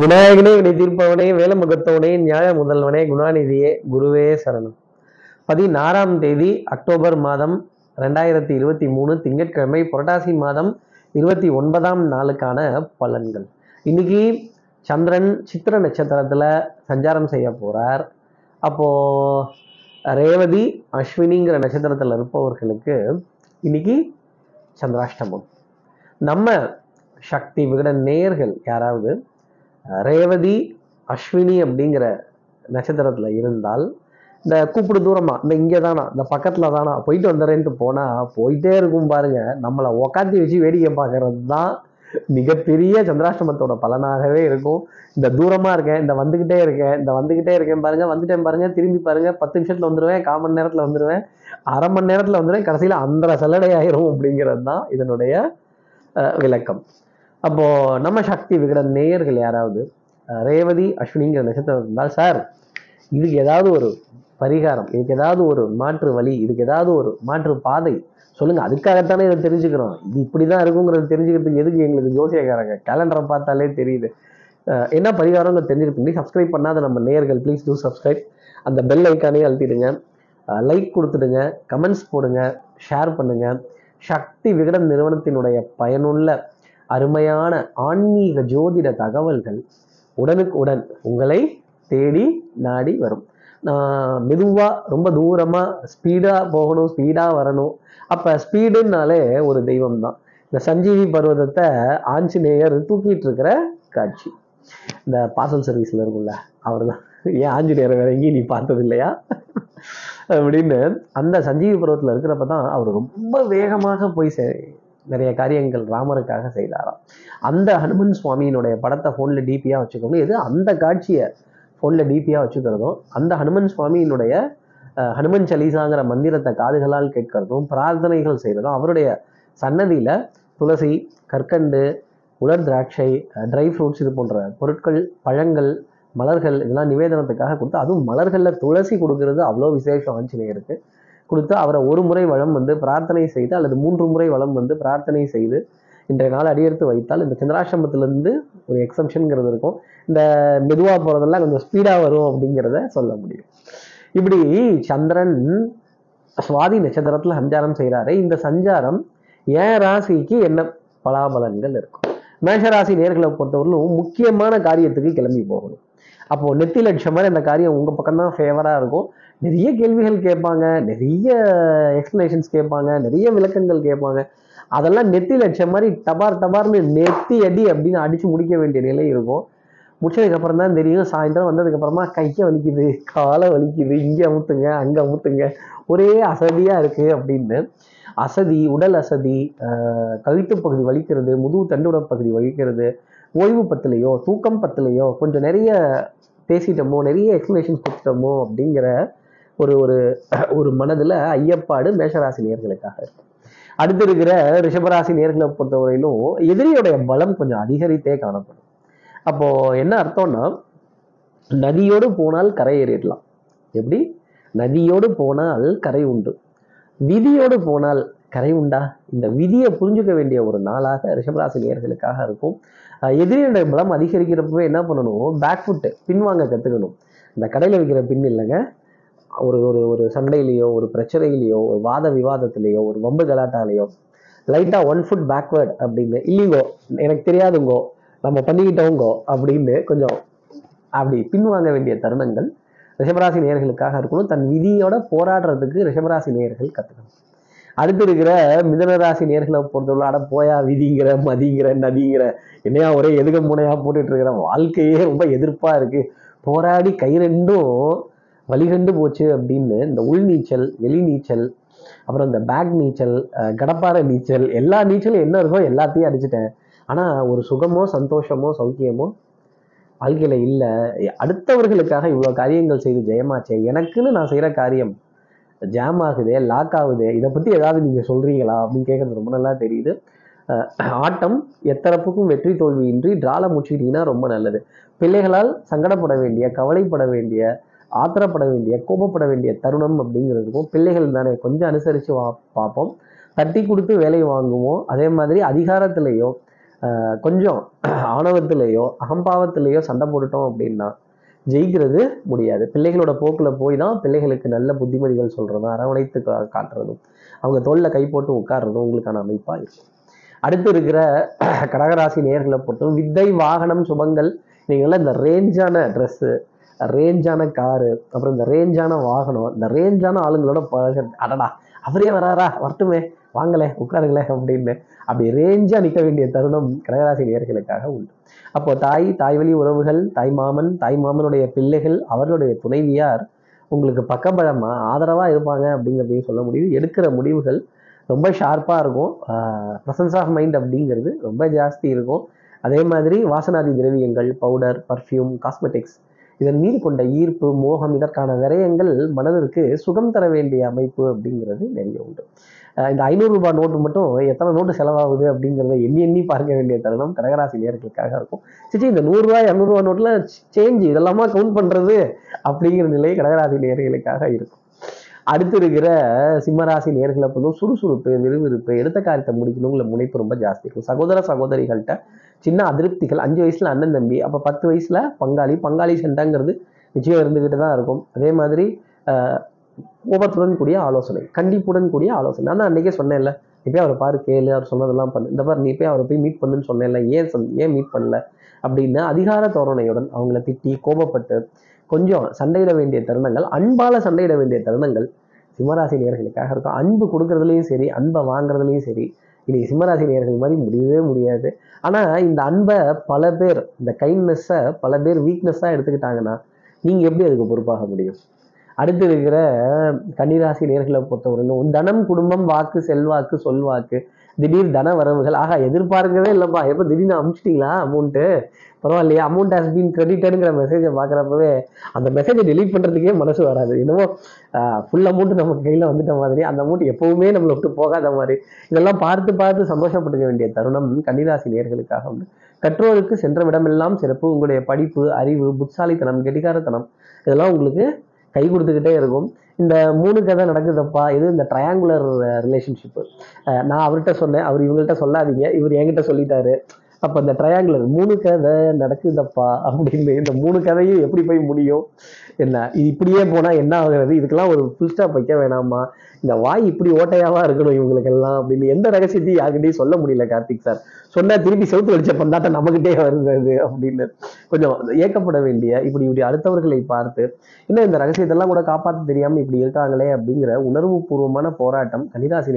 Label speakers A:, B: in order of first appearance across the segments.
A: விநாயகனே வினை தீர்ப்பவனே வேலமுகத்தவனே நியாய முதல்வனே குணாநிதியே குருவே சரணம். பதினாறாம் தேதி அக்டோபர் மாதம் ரெண்டாயிரத்தி இருபத்தி மூணு திங்கட்கிழமை புரட்டாசி மாதம் இருபத்தி ஒன்பதாம் நாளுக்கான பலன்கள். இன்னைக்கு சந்திரன் சித்திர நட்சத்திரத்தில் சஞ்சாரம் செய்ய போகிறார் அப்போ ரேவதி அஸ்வினிங்கிற நட்சத்திரத்தில் இருப்பவர்களுக்கு இன்னைக்கு சந்திராஷ்டமம். நம்ம சக்தி விகட நேர்கள் யாராவது ரேவதி அஸ்வினி அப்படிங்கிற நட்சத்திரத்தில் இருந்தால் இந்த கூப்பிடு தூரமாக இந்த இங்கே தானா இந்த பக்கத்தில் தானா போயிட்டு வந்துடுறேன்ட்டு போனால் போயிட்டே இருக்கும் பாருங்க. நம்மளை உக்காத்தி வச்சு வேடிக்கை பார்க்கறது தான் மிகப்பெரிய சந்திராஷ்டமத்தோட பலனாகவே இருக்கும். இந்த தூரமாக இருக்கேன் இந்த வந்துக்கிட்டே இருக்கேன் இந்த வந்துக்கிட்டே இருக்கேன் பாருங்க வந்துட்டேன் பாருங்கள் திரும்பி பாருங்கள் பத்து நிமிஷத்தில் வந்துடுவேன் கால் மணி நேரத்தில் வந்துடுவேன் அரை மணி நேரத்தில் வந்துடுவேன் கடைசியில் அந்த சல்லடை ஆயிரும் அப்படிங்கிறது தான் இதனுடைய விளக்கம். அப்போ நம்ம சக்தி விகட நேயர்கள் யாராவது ரேவதி அஸ்வினிங்கிற நட்சத்திரம் இருந்தால் சார் இதுக்கு ஏதாவது ஒரு பரிகாரம் இதுக்கு ஏதாவது ஒரு மாற்று வழி இதுக்கு ஏதாவது ஒரு மாற்று பாதை சொல்லுங்க. அதுக்காகத்தானே இதை தெரிஞ்சுக்கிறோம். இது இப்படிதான் இருக்குங்கிறது தெரிஞ்சுக்கிறதுக்கு எதுக்கு எங்களுக்கு ஜோசியக்காரங்க? கேலண்டரை பார்த்தாலே தெரியுது. என்ன பரிகாரங்க தெரிஞ்சுக்கிறதுக்கு சப்ஸ்கிரைப் பண்ணாத நம்ம நேயர்கள் ப்ளீஸ் டூ சப்ஸ்கிரைப் அந்த பெல் ஐக்கானே அழுத்திடுங்க. லைக் கொடுத்துடுங்க. கமெண்ட்ஸ் போடுங்க. ஷேர் பண்ணுங்க. சக்தி விகடன் நிறுவனத்தினுடைய பயனுள்ள அருமையான ஆன்மீக ஜோதிட தகவல்கள் உடனுக்கு உடன் உங்களை தேடி நாடி வரும். நான் மெதுவாக ரொம்ப தூரமாக ஸ்பீடாக போகணும் ஸ்பீடாக வரணும். அப்போ ஸ்பீடுன்னாலே ஒரு தெய்வம் தான் இந்த சஞ்சீவி பர்வதத்தை ஆஞ்சநேயர் தூக்கிட்டு இருக்கிற காட்சி. இந்த பார்சல் சர்வீஸில் இருக்கும்ல அவர் தான் ஏன் ஆஞ்சநேயர் வேற எங்கேயும் நீ பார்த்தது இல்லையா அப்படின்னு அந்த சஞ்சீவி பருவத்தில் இருக்கிறப்ப தான் அவர் ரொம்ப வேகமாக போய் சே நிறைய காரியங்கள் ராமருக்காக செய்தாராம். அந்த ஹனுமன் சுவாமியினுடைய படத்தை ஃபோனில் டிபியாக வச்சுக்கணும் எது அந்த காட்சியை ஃபோனில் டிபியாக வச்சுக்கிறதும் அந்த ஹனுமன் சுவாமியினுடைய ஹனுமன் சலீசாங்கிற மந்திரத்தை காதுகளால் கேட்கறதும் பிரார்த்தனைகள் செய்கிறதும் அவருடைய சன்னதியில் துளசி கற்கண்டு உலர் திராட்சை ட்ரை ஃப்ரூட்ஸ் இது போன்ற பொருட்கள் பழங்கள் மலர்கள் இதெல்லாம் நிவேதனத்துக்காக கொடுத்து அதுவும் மலர்களில் துளசி கொடுக்கறது அவ்வளோ விசேஷம் ஆஞ்சநேயருக்கு. கொடுத்து அவரை ஒரு முறை வளம் வந்து பிரார்த்தனை செய்து அல்லது மூன்று முறை வளம் வந்து பிரார்த்தனை செய்து இன்றைய நாள் அடியெடுத்து வைத்தால் இந்த சந்திராசிரமத்திலேருந்து ஒரு எக்ஸம்ஷனுங்கிறது இருக்கும். இந்த மெதுவாக போகிறதெல்லாம் கொஞ்சம் ஸ்பீடாக வரும் அப்படிங்கிறத சொல்ல முடியும். இப்படி சந்திரன் சுவாதி நட்சத்திரத்தில் சஞ்சாரம் செய்கிறாரு இந்த சஞ்சாரம் ஏன் ராசிக்கு என்ன பலாபலன்கள் இருக்கும்? மேஷராசி நேர்களை பொறுத்தவரையிலும் முக்கியமான காரியத்துக்கு கிளம்பி போகணும். அப்போது நெத்தி லட்சம் மாதிரி அந்த காரியம் உங்கள் பக்கம் தான் இருக்கும். நிறைய கேள்விகள் கேட்பாங்க நிறைய எக்ஸ்பிளேஷன்ஸ் கேட்பாங்க நிறைய விளக்கங்கள் கேட்பாங்க. அதெல்லாம் நெத்தியில் வச்ச மாதிரி டபார் டபார்னு நெத்தி அடி அப்படின்னு அடித்து முடிக்க வேண்டிய நிலை இருக்கும். முடிச்சதுக்கப்புறம் தான் தெரியும் சாயந்தரம் வந்ததுக்கப்புறமா கையை வலிக்குது காலை வலிக்குது இங்கே அமுத்துங்க அங்கே அமுத்துங்க ஒரே அசதியாக இருக்குது அப்படின்னு. அசதி உடல் அசதி கழுத்து பகுதி வலிக்கிறது முதுகு தண்டுட பகுதி வலிக்கிறது ஓய்வு பத்திலையோ தூக்கம் பத்திலையோ கொஞ்சம் நிறைய பேசிட்டோமோ நிறைய எக்ஸ்பிளேஷன் கொடுத்துட்டோமோ அப்படிங்கிற ஒரு ஒரு ஒரு மனதில் ஐயப்பாடு மேஷராசி நேர்களுக்காக அடுத்து இருக்கிற ரிஷபராசி நேர்களை பொறுத்தவரையிலும் எதிரியுடைய பலம் கொஞ்சம் அதிகரித்தே காணப்படும். அப்போது என்ன அர்த்தம்னா நதியோடு போனால் கரை ஏறிடலாம். எப்படி? நதியோடு போனால் கரை உண்டு. விதியோடு போனால் கரை உண்டா? இந்த விதியை புரிஞ்சுக்க வேண்டிய ஒரு நாளாக ரிஷபராசி நேர்களுக்காக இருக்கும். எதிரியுடைய பலம் அதிகரிக்கிறப்பவே என்ன பண்ணணும்? பேக் ஃபுட்டு பின்வாங்க கற்றுக்கணும் இந்த கடையில் விற்கிற பின் இல்லைங்க. ஒரு ஒரு ஒரு சண்டையிலையோ ஒரு பிரச்சனையிலையோ ஒரு வாத விவாதத்திலேயோ ஒரு வம்பு கலாட்டாலேயோ லைட்டாக ஒன் ஃபுட் பேக்வேர்ட் அப்படின்னு இல்லைங்கோ எனக்கு தெரியாதுங்கோ நம்ம பண்ணிக்கிட்டோங்கோ அப்படின்னு கொஞ்சம் அப்படி பின்வாங்க வேண்டிய தருணங்கள் ரிஷபராசி நேயர்களுக்காக இருக்கணும். தன் விதியோட போராடுறதுக்கு ரிஷபராசி நேர்கள் கற்றுக்கணும் அடுத்து இருக்கிற மிதனராசி நேர்களை பொறுத்தவரை அட போயா விதிங்கிற மதிங்கிற நதிங்கிற என்னையா ஒரே எதுக முனையா போட்டுட்டு இருக்கிற வாழ்க்கையே ரொம்ப எதிர்ப்பா இருக்கு. போராடி கை ரெண்டும் வழிகண்டு போச்சு அப்படின்னு இந்த உள் நீச்சல் வெளி நீச்சல் அப்புறம் இந்த பேக் நீச்சல் கடப்பாறை நீச்சல் எல்லா நீச்சலும் என்ன இருக்கோ எல்லாத்தையும் அடிச்சிட்டேன். ஆனால் ஒரு சுகமோ சந்தோஷமோ சௌக்கியமோ வாழ்க்கையில் இல்லை. அடுத்தவர்களுக்காக இவ்வளோ காரியங்கள் செய்து ஜெயமாச்சே எனக்குன்னு நான் செய்கிற காரியம் ஜாம் ஆகுதே லாக் ஆகுது இதை பற்றி ஏதாவது நீங்கள் சொல்கிறீங்களா அப்படின்னு கேட்குறது ரொம்ப நல்லா தெரியுது. ஆட்டம் எத்தரப்புக்கும் வெற்றி தோல்வியின்றி டிரால முடிச்சுக்கிட்டீங்கன்னா ரொம்ப நல்லது. பிள்ளைகளால் சங்கடப்பட வேண்டிய கவலைப்பட வேண்டிய ஆத்திரப்பட வேண்டிய கோபப்பட வேண்டிய தருணம் அப்படிங்கிறதுக்கும் பிள்ளைகள் தானே. கொஞ்சம் அனுசரித்து வா பார்ப்போம். தட்டி கொடுத்து வேலை வாங்குவோம். அதே மாதிரி அதிகாரத்திலேயோ கொஞ்சம் ஆணவத்திலேயோ அகம்பாவத்திலேயோ சண்டை போட்டுட்டோம் அப்படின்னா ஜெயிக்கிறது முடியாது. பிள்ளைகளோட போக்கில் போய் தான் பிள்ளைகளுக்கு நல்ல புத்திமதிகள் சொல்கிறதும் அரவணைத்து கா- காட்டுறதும் அவங்க தோளில் கை போட்டு உட்கார்றதும் உங்களுக்கான அமைப்பாக இருக்கும். அடுத்து இருக்கிற கடகராசி நேர்களை பொறுத்தவரை வித்தை வாகனம் சுபங்கள். நீங்களாம் இந்த ரேஞ்சான ட்ரெஸ்ஸு ரேஞ்சான காரு அப்புறம் இந்த ரேஞ்சான வாகனம் இந்த ரேஞ்சான ஆளுங்களோட பழக அடடா அவரே வராரா? வரட்டுமே வாங்கலே உட்காருங்களே அப்படின்னு அப்படி ரேஞ்சாக நிற்க வேண்டிய தருணம் கடகராசி நேர்களுக்காக உண்டு. அப்போ தாய் தாய் வழி உறவுகள் தாய் மாமன் தாய் மாமனுடைய பிள்ளைகள் அவர்களுடைய துணைவியார் உங்களுக்கு பக்கபலமா ஆதரவாக இருப்பாங்க அப்படிங்கிறதையும் சொல்ல முடியும் எடுக்கிற முடிவுகள் ரொம்ப ஷார்ப்பாக இருக்கும். ப்ரசன்ஸ் ஆஃப் மைண்ட் அப்படிங்கிறது ரொம்ப ஜாஸ்தி இருக்கும். அதே மாதிரி வாசனாதி திரவியங்கள் பவுடர் பர்ஃப்யூம் காஸ்மெட்டிக்ஸ் இதன் மீது கொண்ட ஈர்ப்பு மோகம் இதற்கான விரயங்கள் மனதிற்கு சுகம் தர வேண்டிய அமைப்பு அப்படிங்கிறது நிறைய உண்டு. இந்த ஐநூறு ரூபாய் நோட்டு மட்டும் எத்தனை நோட்டு செலவாகுது அப்படிங்கிறத எண்ணி எண்ணி பார்க்க வேண்டிய தருணம் கடகராசி நேர்களுக்காக இருக்கும். சிச்சி இந்த நூறுரூவா இரநூறுவா நோட்டில் சேஞ்ச் இதெல்லாமா கவுண்ட் பண்ணுறது அப்படிங்கிற நிலை கடகராசி நேர்களுக்காக இருக்கும். அடுத்து இருக்கிற சிம்மராசி நேர்களை பொறுத்தும் சுறுசுறுப்பு விறுவிறுப்பு எடுத்த காரியத்தை முடிக்கணுங்கிற முனைப்பு ரொம்ப ஜாஸ்தி இருக்கும். சகோதர சகோதரிகள்கிட்ட சின்ன அதிருப்திகள். அஞ்சு வயசுல அண்ணன் தம்பி. அப்போ பத்து வயசுல பங்காளி. பங்காளி சண்டைங்கிறது நிச்சயம் இருந்துகிட்டு தான் இருக்கும். அதே மாதிரி கோபத்துடன் கூடிய ஆலோசனை கண்டிப்புடன் கூடிய ஆலோசனை. நான் தான் அன்னைக்கே சொன்னேன்ல நீ போய் அவரை பாரு கேளு. அவர் சொன்னதெல்லாம் பண்ணு. இந்த மாதிரி நீ போய் அவரை போய் மீட் பண்ணுன்னு சொன்னேன்ல. ஏன் சொல் ஏன் மீட் பண்ணல? அப்படின்னு அதிகார தோரணையுடன் அவங்கள திட்டி கோபப்பட்டு கொஞ்சம் சண்டையிட வேண்டிய தருணங்கள் அன்பால சண்டையிட வேண்டிய தருணங்கள் சிம்மராசி நேர்களுக்காக இருக்கும். அன்பு கொடுக்கறதுலையும் சரி அன்பை வாங்குறதுலையும் சரி இன்னைக்கு சிம்மராசி நேர்கள் மாதிரி முடியவே முடியாது. ஆனால் இந்த அன்பை பல பேர் இந்த கைண்ட்னஸ்ஸை பல பேர் வீக்னஸ்ஸாக எடுத்துக்கிட்டாங்கன்னா நீங்கள் எப்படி அதுக்கு பொறுப்பாக முடியும்? அடுத்து இருக்கிற கன்னிராசி நேர்களை பொறுத்தவரையிலும் தனம் குடும்பம் வாக்கு செல்வாக்கு சொல்வாக்கு திடீர் தன வரவுகள் ஆகா எதிர்பார்க்கவே இல்லைப்பா. எப்போ திடீர்னு அமுச்சிட்டிங்களா அமௌண்ட்டு பரவாயில்லையா அமௌண்ட் ஹாஸ் பீன் கிரெடிட்டடுங்கிற மெசேஜை பார்க்குறப்பவே அந்த மெசேஜை delete பண்ணுறதுக்கே மனசு வராது. என்னவோ ஃபுல் அமௌண்ட் நம்ம கையில் வந்துட்ட மாதிரி அந்த அமௌண்ட் எப்பவுமே நம்மளை விட்டு போகாத மாதிரி. இதெல்லாம் பார்த்து பார்த்து சந்தோஷப்பட்டுக்க வேண்டிய தருணம் கன்னிராசி நேர்களுக்காக உண்டு. கற்றோருக்கு சென்ற விடமெல்லாம் சிறப்பு. உங்களுடைய படிப்பு அறிவு புட்சாலித்தனம் கெட்டிக்காரத்தனம் இதெல்லாம் உங்களுக்கு கை கொடுத்துக்கிட்டே இருக்கும். இந்த மூணு கதை நடக்குதப்பா இது இந்த ட்ரையாங்குலர் ரிலேஷன்ஷிப்பு நான் அவர்கிட்ட சொன்னேன் அவர் இவங்கள்ட்ட சொல்லாதீங்க இவர் என்கிட்ட சொல்லிட்டாரு. அப்போ இந்த ட்ரையாங்குலர் மூணு கதை நடக்குதப்பா அப்படின்னு இந்த மூணு கதையும் எப்படி போய் முடியும்? என்ன? இது இப்படியே போனால் என்ன ஆகுறது? இதுக்கெல்லாம் ஒரு ஃபுல் ஸ்டாப் வைக்க வேணாமா? இந்த வாய் இப்படி ஓட்டையாவா இருக்கணும் இவங்களுக்கெல்லாம் அப்படின்னு எந்த ரகசியத்தையும் யார்கிட்டயும் சொல்ல முடியல கார்த்திக் சார் சொன்னா திருப்பி செவுத்து வலிச்ச பந்தாட்டம் நமக்கிட்டே வருது அப்படின்னு கொஞ்சம் ஏக்கப்பட வேண்டிய இப்படி இப்படி அடுத்தவர்களை பார்த்து இன்னும் இந்த ரகசியத்தெல்லாம் கூட காப்பாற்ற தெரியாமல் இப்படி இருக்காங்களே அப்படிங்கிற உணர்வு பூர்வமான போராட்டம் கன்னிராசி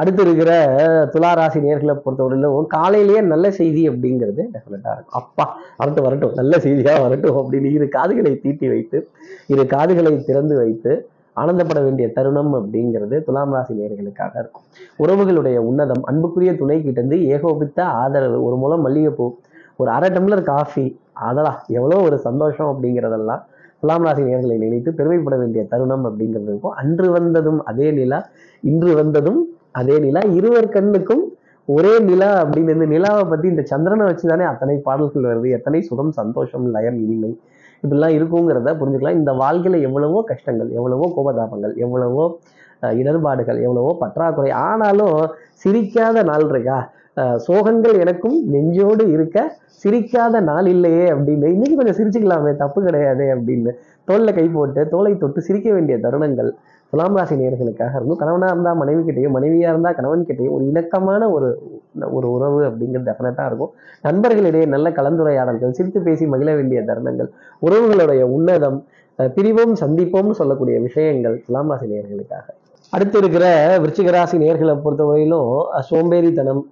A: அடுத்து இருக்கிற துளாராசி நேர்களை பொறுத்தவரையிலும் காலையிலேயே நல்ல செய்தி அப்படிங்கிறது டெஃபினட்டாக இருக்கும். அப்பா வரட்டும் வரட்டும் நல்ல செய்தியாக வரட்டும் அப்படின்னு இரு காதுகளை தீட்டி வைத்து இரு காதுகளை திறந்து வைத்து ஆனந்தப்பட வேண்டிய தருணம் அப்படிங்கிறது துலாம் ராசி நேர்களுக்காக இருக்கும். உறவுகளுடைய உன்னதம் அன்புக்குரிய துணை கிட்டேருந்து ஏகோபித்த ஆதரவு ஒரு முலம் மல்லிகைப்பூ ஒரு அரை டம்ளர் காஃபி அதெல்லாம் எவ்வளோ ஒரு சந்தோஷம் அப்படிங்கிறதெல்லாம் துலாம் ராசி நேர்களை நினைத்து பெருமைப்பட வேண்டிய தருணம் அப்படிங்கிறது இருக்கும். அன்று வந்ததும் அதே நிலா இன்று வந்ததும் அதே நிலா இருவர் கண்ணுக்கும் ஒரே நிலா அப்படின்னு இந்த நிலாவை பத்தி இந்த சந்திரனை வச்சு தானே அத்தனை பாடல்கள் வருது எத்தனை சுகம் சந்தோஷம் லயம் இனிமை இப்படிலாம் இருக்குங்கிறத புரிஞ்சுக்கலாம். இந்த வாழ்க்கையில எவ்வளவோ கஷ்டங்கள் எவ்வளவோ கோபதாபங்கள் எவ்வளவோ அஹ், இடர்பாடுகள் எவ்வளவோ பற்றாக்குறை. ஆனாலும் சிரிக்காத நாள் இருக்கா? அஹ், சோகங்கள் எனக்கும் நெஞ்சோடு இருக்க சிரிக்காத நாள் இல்லையே அப்படின்னு. இன்னைக்கு கொஞ்சம் சிரிச்சுக்கலாமே தப்பு கிடையாது அப்படின்னு. தோல்ல கை போட்டு தோலை தொட்டு சிரிக்க வேண்டிய தருணங்கள். துலாம் ராசி நேர்களுக்காக இருந்தும் கணவனாக இருந்தால் மனைவி கிட்டேயும் மனைவியாக இருந்தால் கணவன் கிட்டேயும் ஒரு இணக்கமான ஒரு ஒரு உறவு அப்படிங்கிறது டெஃபினட்டாக இருக்கும். நண்பர்களிடையே நல்ல கலந்துரையாடல்கள் சிரித்து பேசி மகிழ வேண்டிய தருணங்கள் உறவுகளுடைய உன்னதம் பிரிவும் சந்திப்போம்னு சொல்லக்கூடிய விஷயங்கள் துலாம் ராசி நேர்களுக்காக அடுத்து இருக்கிற விருச்சிக ராசி நேர்களை பொறுத்தவரையிலும் சோம்பேறித்தனம்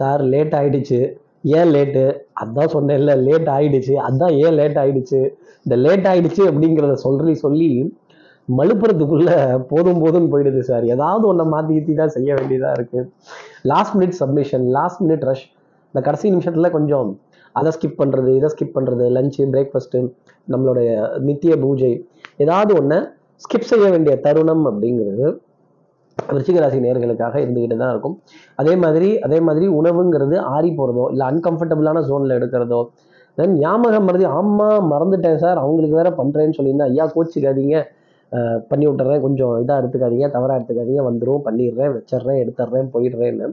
A: சார் லேட் ஆயிடுச்சு. ஏன் லேட்டு அதான் சொன்னேன்ல லேட் ஆயிடுச்சு. அதான் ஏன் லேட் ஆயிடுச்சு? இந்த லேட் ஆயிடுச்சு அப்படிங்கிறத சொல்லி சொல்லி மழுப்புறதுக்குள்ள போதும் போதும் போயிடுது சார். ஏதாவது ஒன்றை மாற்றி கீத்தி தான் செய்ய வேண்டியதாக இருக்குது last minute submission last minute rush இந்த கடைசி நிமிஷத்தில் கொஞ்சம் அதை ஸ்கிப் பண்ணுறது இதை ஸ்கிப் பண்ணுறது லஞ்சு பிரேக்ஃபாஸ்ட்டு நம்மளுடைய நித்திய பூஜை. ஏதாவது ஒன்று ஸ்கிப் செய்ய வேண்டிய தருணம் அப்படிங்கிறது விருச்சிக நேர்களுக்காக இருந்துக்கிட்டு தான் இருக்கும். அதே மாதிரி அதே மாதிரி உணவுங்கிறது ஆறி போகிறதோ இல்லை அன்கம்ஃபர்டபுளான ஜோனில் எடுக்கிறதோ தென் ஞாபகம் மறதி ஆமாம் மறந்துட்டேன் சார். அவங்களுக்கு வேற பண்ணுறேன்னு சொல்லியிருந்தேன் ஐயா கோச்சிக்காதீங்க. பண்ணி விட்டுறேன் கொஞ்சம் இதாக எடுத்துக்காதீங்க தவறாக எடுத்துக்காதீங்க. வந்துடும் பண்ணிடுறேன் வச்சிடுறேன் எடுத்துடுறேன் போயிடுறேன்னு.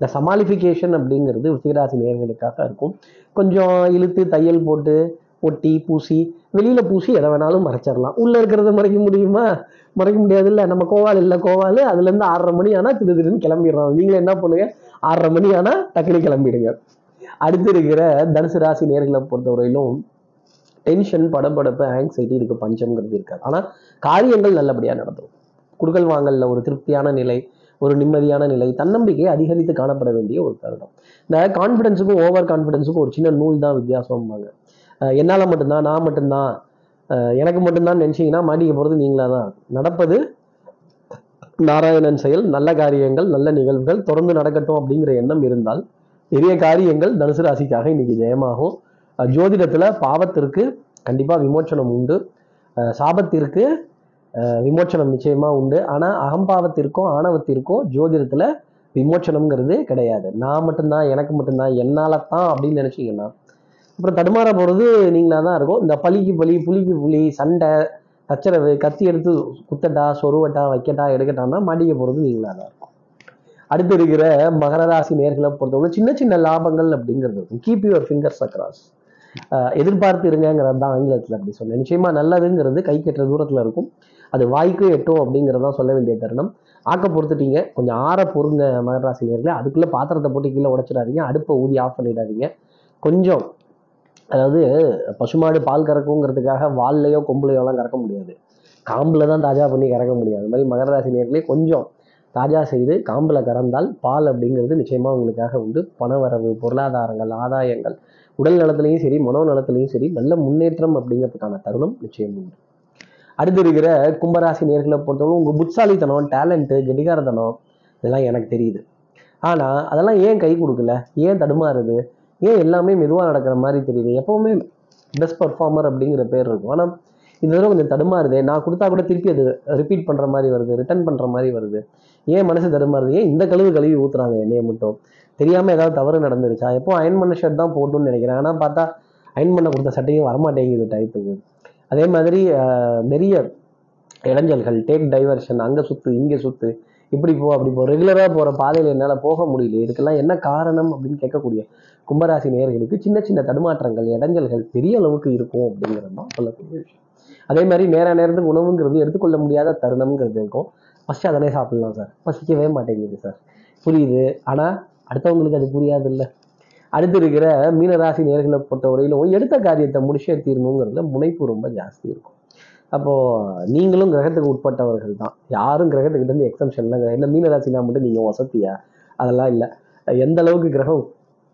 A: இந்த சமாளிஃபிகேஷன் அப்படிங்கிறது சீராசி நேர்களுக்காக இருக்கும். கொஞ்சம் இழுத்து தையல் போட்டு ஒட்டி பூசி வெளியில் பூசி எதை வேணாலும் மறைச்சிடலாம். உள்ளே இருக்கிறத மறைக்க முடியுமா? மறைக்க முடியாது இல்லை நம்ம கோவால் இல்லை கோவால். அதுலேருந்து ஆறரை மணி ஆனால் திரு திருன்னு கிளம்பிடுறோம். நீங்களும் என்ன பண்ணுங்க? ஆறரை மணி ஆனால் டக்குனு கிளம்பிடுங்க. அடுத்து இருக்கிற தனுசு ராசி நேர்களை பொறுத்தவரையிலும் டென்ஷன் படபடப்பு ஆங்ஸைட்டி இதுக்கு பஞ்சம்ங்கிறது இருக்காது. ஆனால் காரியங்கள் நல்லபடியாக நடந்துடும் குடுக்கல் வாங்கல்ல ஒரு திருப்தியான நிலை ஒரு நிம்மதியான நிலை தன்னம்பிக்கை அதிகரித்து காணப்பட வேண்டிய ஒரு தருணம். இந்த கான்ஃபிடென்ஸுக்கும் ஓவர் கான்ஃபிடென்ஸுக்கும் ஒரு சின்ன நூல் தான் வித்தியாசம்பாங்க. என்னால் மட்டும்தான் நான் மட்டும்தான் எனக்கு மட்டும்தான் நினச்சிங்கன்னா மாட்டிக்க போகிறது நீங்களா தான். நடப்பது நாராயணன் செயல் நல்ல காரியங்கள் நல்ல நிகழ்வுகள் தொடர்ந்து நடக்கட்டும் அப்படிங்கிற எண்ணம் இருந்தால் பெரிய காரியங்கள் தனுசு ராசிக்காக இன்னைக்கு ஜெயமாகும். ஜோதிடத்தில் பாவத்திற்கு கண்டிப்பாக விமோச்சனம் உண்டு. சாபத்திற்கு விமோச்சனம் நிச்சயமாக உண்டு. ஆனால் அகம்பாவத்திற்கும் ஆணவத்திற்கும் ஜோதிடத்தில் விமோச்சனம்ங்கிறது கிடையாது. நான் மட்டும்தான் எனக்கு மட்டும்தான் என்னால் தான் அப்படின்னு நினச்சிங்கன்னா அப்புறம் தடுமாற போகிறது நீங்களாக தான் இருக்கும். இந்த பலிக்கு பலி புலிக்கு புலி சண்டை தச்சரவு கத்தி எடுத்து குத்தட்டா சொருவட்டா வைக்கட்டா எடுக்கட்டான்னா மாட்டிக்க போகிறது நீங்களாக தான் இருக்கும். அடுத்து இருக்கிற மகர ராசி நேர்களை பொறுத்தவரை சின்ன சின்ன லாபங்கள் அப்படிங்கிறது இருக்கும். கீப் யுவர் ஃபிங்கர்ஸ் அக்ராஸ் எதிர்பார்த்து இருங்கிறது தான் ஆங்கிலத்தில் அப்படி சொன்னேன். நிச்சயமாக நல்லதுங்கிறது கை கட்டுற தூரத்தில் இருக்கும். அது வாய்க்கு எட்டும் அப்படிங்கிறதான் சொல்ல வேண்டிய தருணம். ஆக்க பொறுத்துட்டீங்க. கொஞ்சம் ஆற பொருங்க மகராசி நேரில் அதுக்குள்ளே பாத்திரத்தை போட்டு கீழே உடச்சிடாதீங்க. அடுப்பை ஊதி ஆஃப் பண்ணிடாதீங்க. கொஞ்சம் அதாவது பசுமாடு பால் கறக்குங்கிறதுக்காக வால்லையோ கொம்புலையோலாம் கறக்க முடியாது. காம்பில் தான் தாஜா பண்ணி கறக்க முடியாது. அது மாதிரி மகர ராசி நேர்களே கொஞ்சம் தாஜா செய்து காம்பில் கறந்தால் பால் அப்படிங்கிறது நிச்சயமாக உங்களுக்காக உண்டு. பணவரவு பொருளாதாரங்கள் ஆதாயங்கள் உடல் நலத்திலையும் சரி மனோ நலத்திலையும் சரி நல்ல முன்னேற்றம் அப்படிங்கிறதுக்கான தருணம் நிச்சயம் உண்டு. அடுத்து இருக்கிற கும்பராசி நேர்களை பொறுத்தவரை உங்கள் புட்சாலித்தனம் டேலண்ட்டு கெடிகாரத்தனம் இதெல்லாம் எனக்கு தெரியுது. ஆனால் அதெல்லாம் ஏன் கை கொடுக்கல? ஏன் தடுமாறுது? ஏன் எல்லாமே மெதுவாக நடக்கிற மாதிரி தெரியுது? எப்பவுமே பெஸ்ட் பர்ஃபார்மர் அப்படிங்கிற பேர் இருக்கும். ஆனால் இந்த தடவை கொஞ்சம் தடுமாறுதே. நான் கொடுத்தா கூட திருப்பி அது ரிப்பீட் பண்ணுற மாதிரி வருது ரிட்டர்ன் பண்ணுற மாதிரி வருது. ஏன் மனசு தடுமாறுது? ஏன் இந்த கழுவு கழுவி ஊற்றுறாங்க என்னைய மட்டும்? தெரியாமல் ஏதாவது தவறு நடந்துருச்சா? எப்போ அயன் பண்ண ஷர்ட் தான் போடணும்னு நினைக்கிறேன். ஆனால் பார்த்தா அயன் பண்ண கொடுத்த சட்டையும் வரமாட்டேங்குது டைப்புக்கு அதே மாதிரி நிறைய இடைஞ்சல்கள் டேக் டைவர்ஷன் அங்கே சுற்று இங்கே சுற்று இப்படி போ அப்படி போ ரெகுலராக போகிற பாதையில் என்னால் போக முடியல இதுக்கெல்லாம் என்ன காரணம் அப்படின்னு கேட்கக்கூடிய கும்பராசி நேயர்களுக்கு சின்ன சின்ன தடுமாற்றங்கள் இடைஞ்சல்கள் பெரிய அளவுக்கு இருக்கும் அப்படிங்கிறது தான் சொல்லக்கூடிய விஷயம். அதே மாதிரி நேர நேரத்துக்கு உணவுங்கிறது எடுத்துக்கொள்ள முடியாத தருணம்ங்கிறது இருக்கும். ஃபஸ்ட்டு அதனே சாப்பிடலாம் சார் பசிக்கவே மாட்டேங்குது சார் புரியுது. ஆனால் அடுத்தவங்களுக்கு அது புரியாது இல்லை அடுத்து இருக்கிற மீனராசி நேர்களை பொறுத்தவரையிலும் எடுத்த காரியத்தை முடிச்சே தீரணுங்கிறதுல முனைப்பு ரொம்ப ஜாஸ்தி இருக்கும். அப்போது நீங்களும் கிரகத்துக்கு உட்பட்டவர்கள் தான். யாரும் கிரகத்துக்கிட்ட இருந்து எக்ஸம்ஷன்லாம் கிடையாது இந்த மீனராசினா மட்டும் நீங்கள் வசதியா? அதெல்லாம் இல்லை. எந்த அளவுக்கு கிரகம்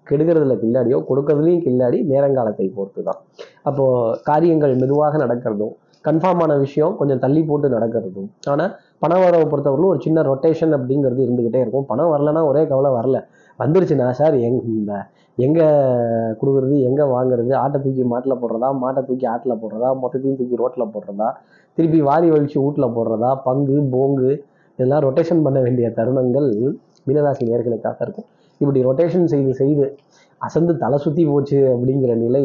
A: கெடுக்கிறதுல கில்லாடியோ கொடுக்கறதுலையும் கில்லாடி நேரங்காலத்தை பொறுத்து தான் அப்போது காரியங்கள் மெதுவாக நடக்கிறதும் கன்ஃபார்மான விஷயம் கொஞ்சம் தள்ளி போட்டு நடக்கிறதும் ஆனால் பண வரவை பொறுத்தவரையிலும் ஒரு சின்ன ரொட்டேஷன் அப்படிங்கிறது இருந்துக்கிட்டே இருக்கும். பணம் வரலன்னா ஒரே கவலை வரல. வந்துருச்சுண்ணா சார் எங் இந்த எங்கே கொடுக்குறது எங்கே வாங்குறது ஆட்டை தூக்கி மாட்டில் போடுறதா மாட்டை தூக்கி ஆட்டில் போடுறதா மொத்தத்தையும் தூக்கி ரோட்டில் போடுறதா திருப்பி வாரி வலிச்சு வீட்டில் போடுறதா பங்கு போங்கு இதெல்லாம் ரொட்டேஷன் பண்ண வேண்டிய தருணங்கள் மீனராசி நேர்களுக்காக இருக்கும். இப்படி ரொட்டேஷன் செய்து செய்து அசந்து தலை சுற்றி போச்சு அப்படிங்கிற நிலை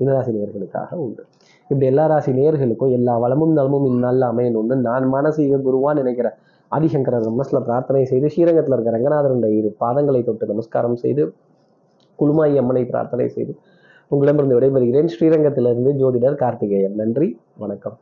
A: மீனராசி நேர்களுக்காக உண்டு. இப்படி எல்லா ராசி நேர்களுக்கும் எல்லா வளமும் நலமும் இந்நாளில் அமையணும்னு நான் மனசீக குருவான்னு நினைக்கிற ஆதிசங்கரர் மனசில் பிரார்த்தனை செய்து ஸ்ரீரங்கத்தில் இருக்கிற ரங்கநாதருடைய இரு பாதங்களை தொட்டு நமஸ்காரம் செய்து குழுமாயி அம்மனை பிரார்த்தனை செய்து உங்களிடமிருந்து விடைபெறுகிறேன். ஸ்ரீரங்கத்திலிருந்து ஜோதிடர் கார்த்திகேயன். நன்றி வணக்கம்.